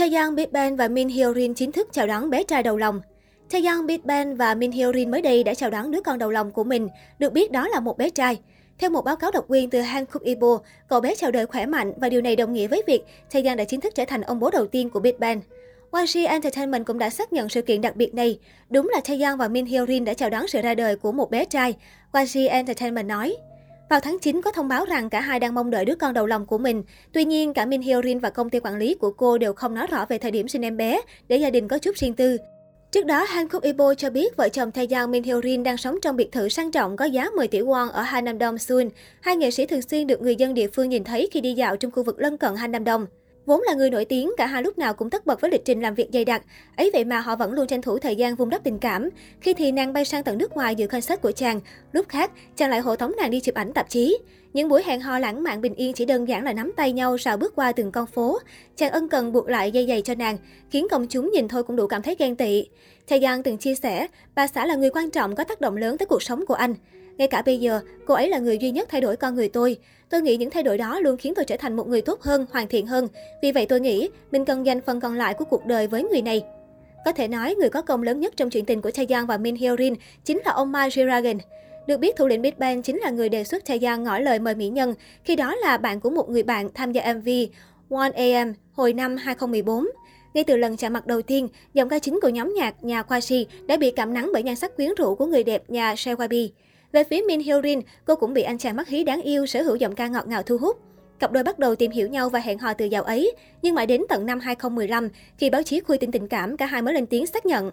Taeyang, Big Bang và Min Hyo-rin chính thức chào đón bé trai đầu lòng. Taeyang, Big Bang và Min Hyo-rin mới đây đã chào đón đứa con đầu lòng của mình, được biết đó là một bé trai. Theo một báo cáo độc quyền từ Hankook Ibo, cậu bé chào đời khỏe mạnh và điều này đồng nghĩa với việc Taeyang đã chính thức trở thành ông bố đầu tiên của Big Bang. YG Entertainment cũng đã xác nhận sự kiện đặc biệt này. Đúng là Taeyang và Min Hyo-rin đã chào đón sự ra đời của một bé trai. YG Entertainment nói. Vào tháng 9 có thông báo rằng cả hai đang mong đợi đứa con đầu lòng của mình. Tuy nhiên, cả Min Hyo-rin và công ty quản lý của cô đều không nói rõ về thời điểm sinh em bé để gia đình có chút riêng tư. Trước đó, Hankook Ibo cho biết vợ chồng Taeyang Min Hyo-rin đang sống trong biệt thự sang trọng có giá 10 tỷ won ở Hanam Dong, Seoul. Hai nghệ sĩ thường xuyên được người dân địa phương nhìn thấy khi đi dạo trong khu vực lân cận Hanam Dong. Vốn là người nổi tiếng, cả hai lúc nào cũng tất bật với lịch trình làm việc dày đặc. Ấy vậy mà họ vẫn luôn tranh thủ thời gian vun đắp tình cảm. Khi thì nàng bay sang tận nước ngoài dự concert của chàng, lúc khác chàng lại hộ tống nàng đi chụp ảnh tạp chí. Những buổi hẹn hò lãng mạn bình yên chỉ đơn giản là nắm tay nhau sào bước qua từng con phố. Chàng ân cần buộc lại dây giày cho nàng, khiến công chúng nhìn thôi cũng đủ cảm thấy ghen tị. Thời gian từng chia sẻ, bà xã là người quan trọng có tác động lớn tới cuộc sống của anh. Ngay cả bây giờ, cô ấy là người duy nhất thay đổi con người tôi. Tôi nghĩ những thay đổi đó luôn khiến tôi trở thành một người tốt hơn, hoàn thiện hơn. Vì vậy tôi nghĩ mình cần dành phần còn lại của cuộc đời với người này. Có thể nói, người có công lớn nhất trong chuyện tình của Taeyang và Min Hyo-rin chính là ông Mai Jiragen. Được biết, thủ lĩnh Big Bang chính là người đề xuất Taeyang ngỏ lời mời mỹ nhân, khi đó là bạn của một người bạn tham gia MV 1AM hồi năm 2014. Ngay từ lần chạm mặt đầu tiên, giọng ca chính của nhóm nhạc nhà Kwashi đã bị cảm nắng bởi nhan sắc quyến rũ của người đẹp nhà Sewabi. Về phía Min Hyo-rin, cô cũng bị anh chàng mắt hí đáng yêu sở hữu giọng ca ngọt ngào thu hút. Cặp đôi bắt đầu tìm hiểu nhau và hẹn hò từ dạo ấy, nhưng mãi đến tận năm 2015, khi báo chí khui tin tình cảm, cả hai mới lên tiếng xác nhận.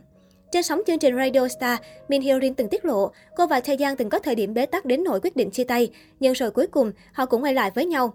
Trên sóng chương trình Radio Star, Min Hyo-rin từng tiết lộ, cô và Taeyang từng có thời điểm bế tắc đến nỗi quyết định chia tay, nhưng rồi cuối cùng họ cũng quay lại với nhau.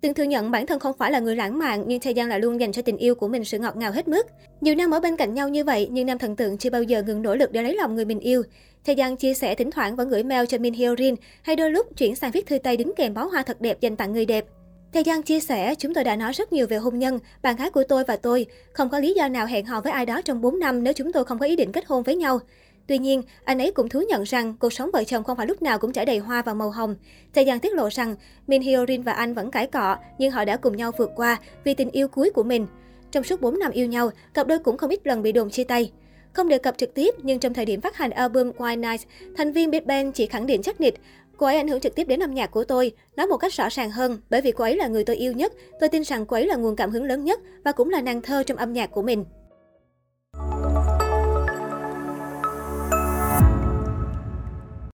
Từng thừa nhận bản thân không phải là người lãng mạn, nhưng Taeyang lại luôn dành cho tình yêu của mình sự ngọt ngào hết mức. Nhiều năm ở bên cạnh nhau như vậy, nhưng nam thần tượng chưa bao giờ ngừng nỗ lực để lấy lòng người mình yêu. Taeyang chia sẻ thỉnh thoảng vẫn gửi mail cho Min Hyo-rin, hay đôi lúc chuyển sang viết thư tay đính kèm bó hoa thật đẹp dành tặng người đẹp. Taeyang chia sẻ, chúng tôi đã nói rất nhiều về hôn nhân, bạn gái của tôi và tôi. Không có lý do nào hẹn hò với ai đó trong 4 năm nếu chúng tôi không có ý định kết hôn với nhau. Tuy nhiên, anh ấy cũng thú nhận rằng cuộc sống vợ chồng không phải lúc nào cũng trải đầy hoa và màu hồng. Taeyang tiết lộ rằng Min Hyorin và anh vẫn cãi cọ, nhưng họ đã cùng nhau vượt qua vì tình yêu cuối của mình. Trong suốt 4 năm yêu nhau, cặp đôi cũng không ít lần bị đồn chia tay. Không đề cập trực tiếp, nhưng trong thời điểm phát hành album White Nights, thành viên Big Bang chỉ khẳng định chắc nịch, Cô ấy ảnh hưởng trực tiếp đến âm nhạc của tôi, nói một cách rõ ràng hơn, bởi vì cô ấy là người tôi yêu nhất, tôi tin rằng cô ấy là nguồn cảm hứng lớn nhất và cũng là nàng thơ trong âm nhạc của mình.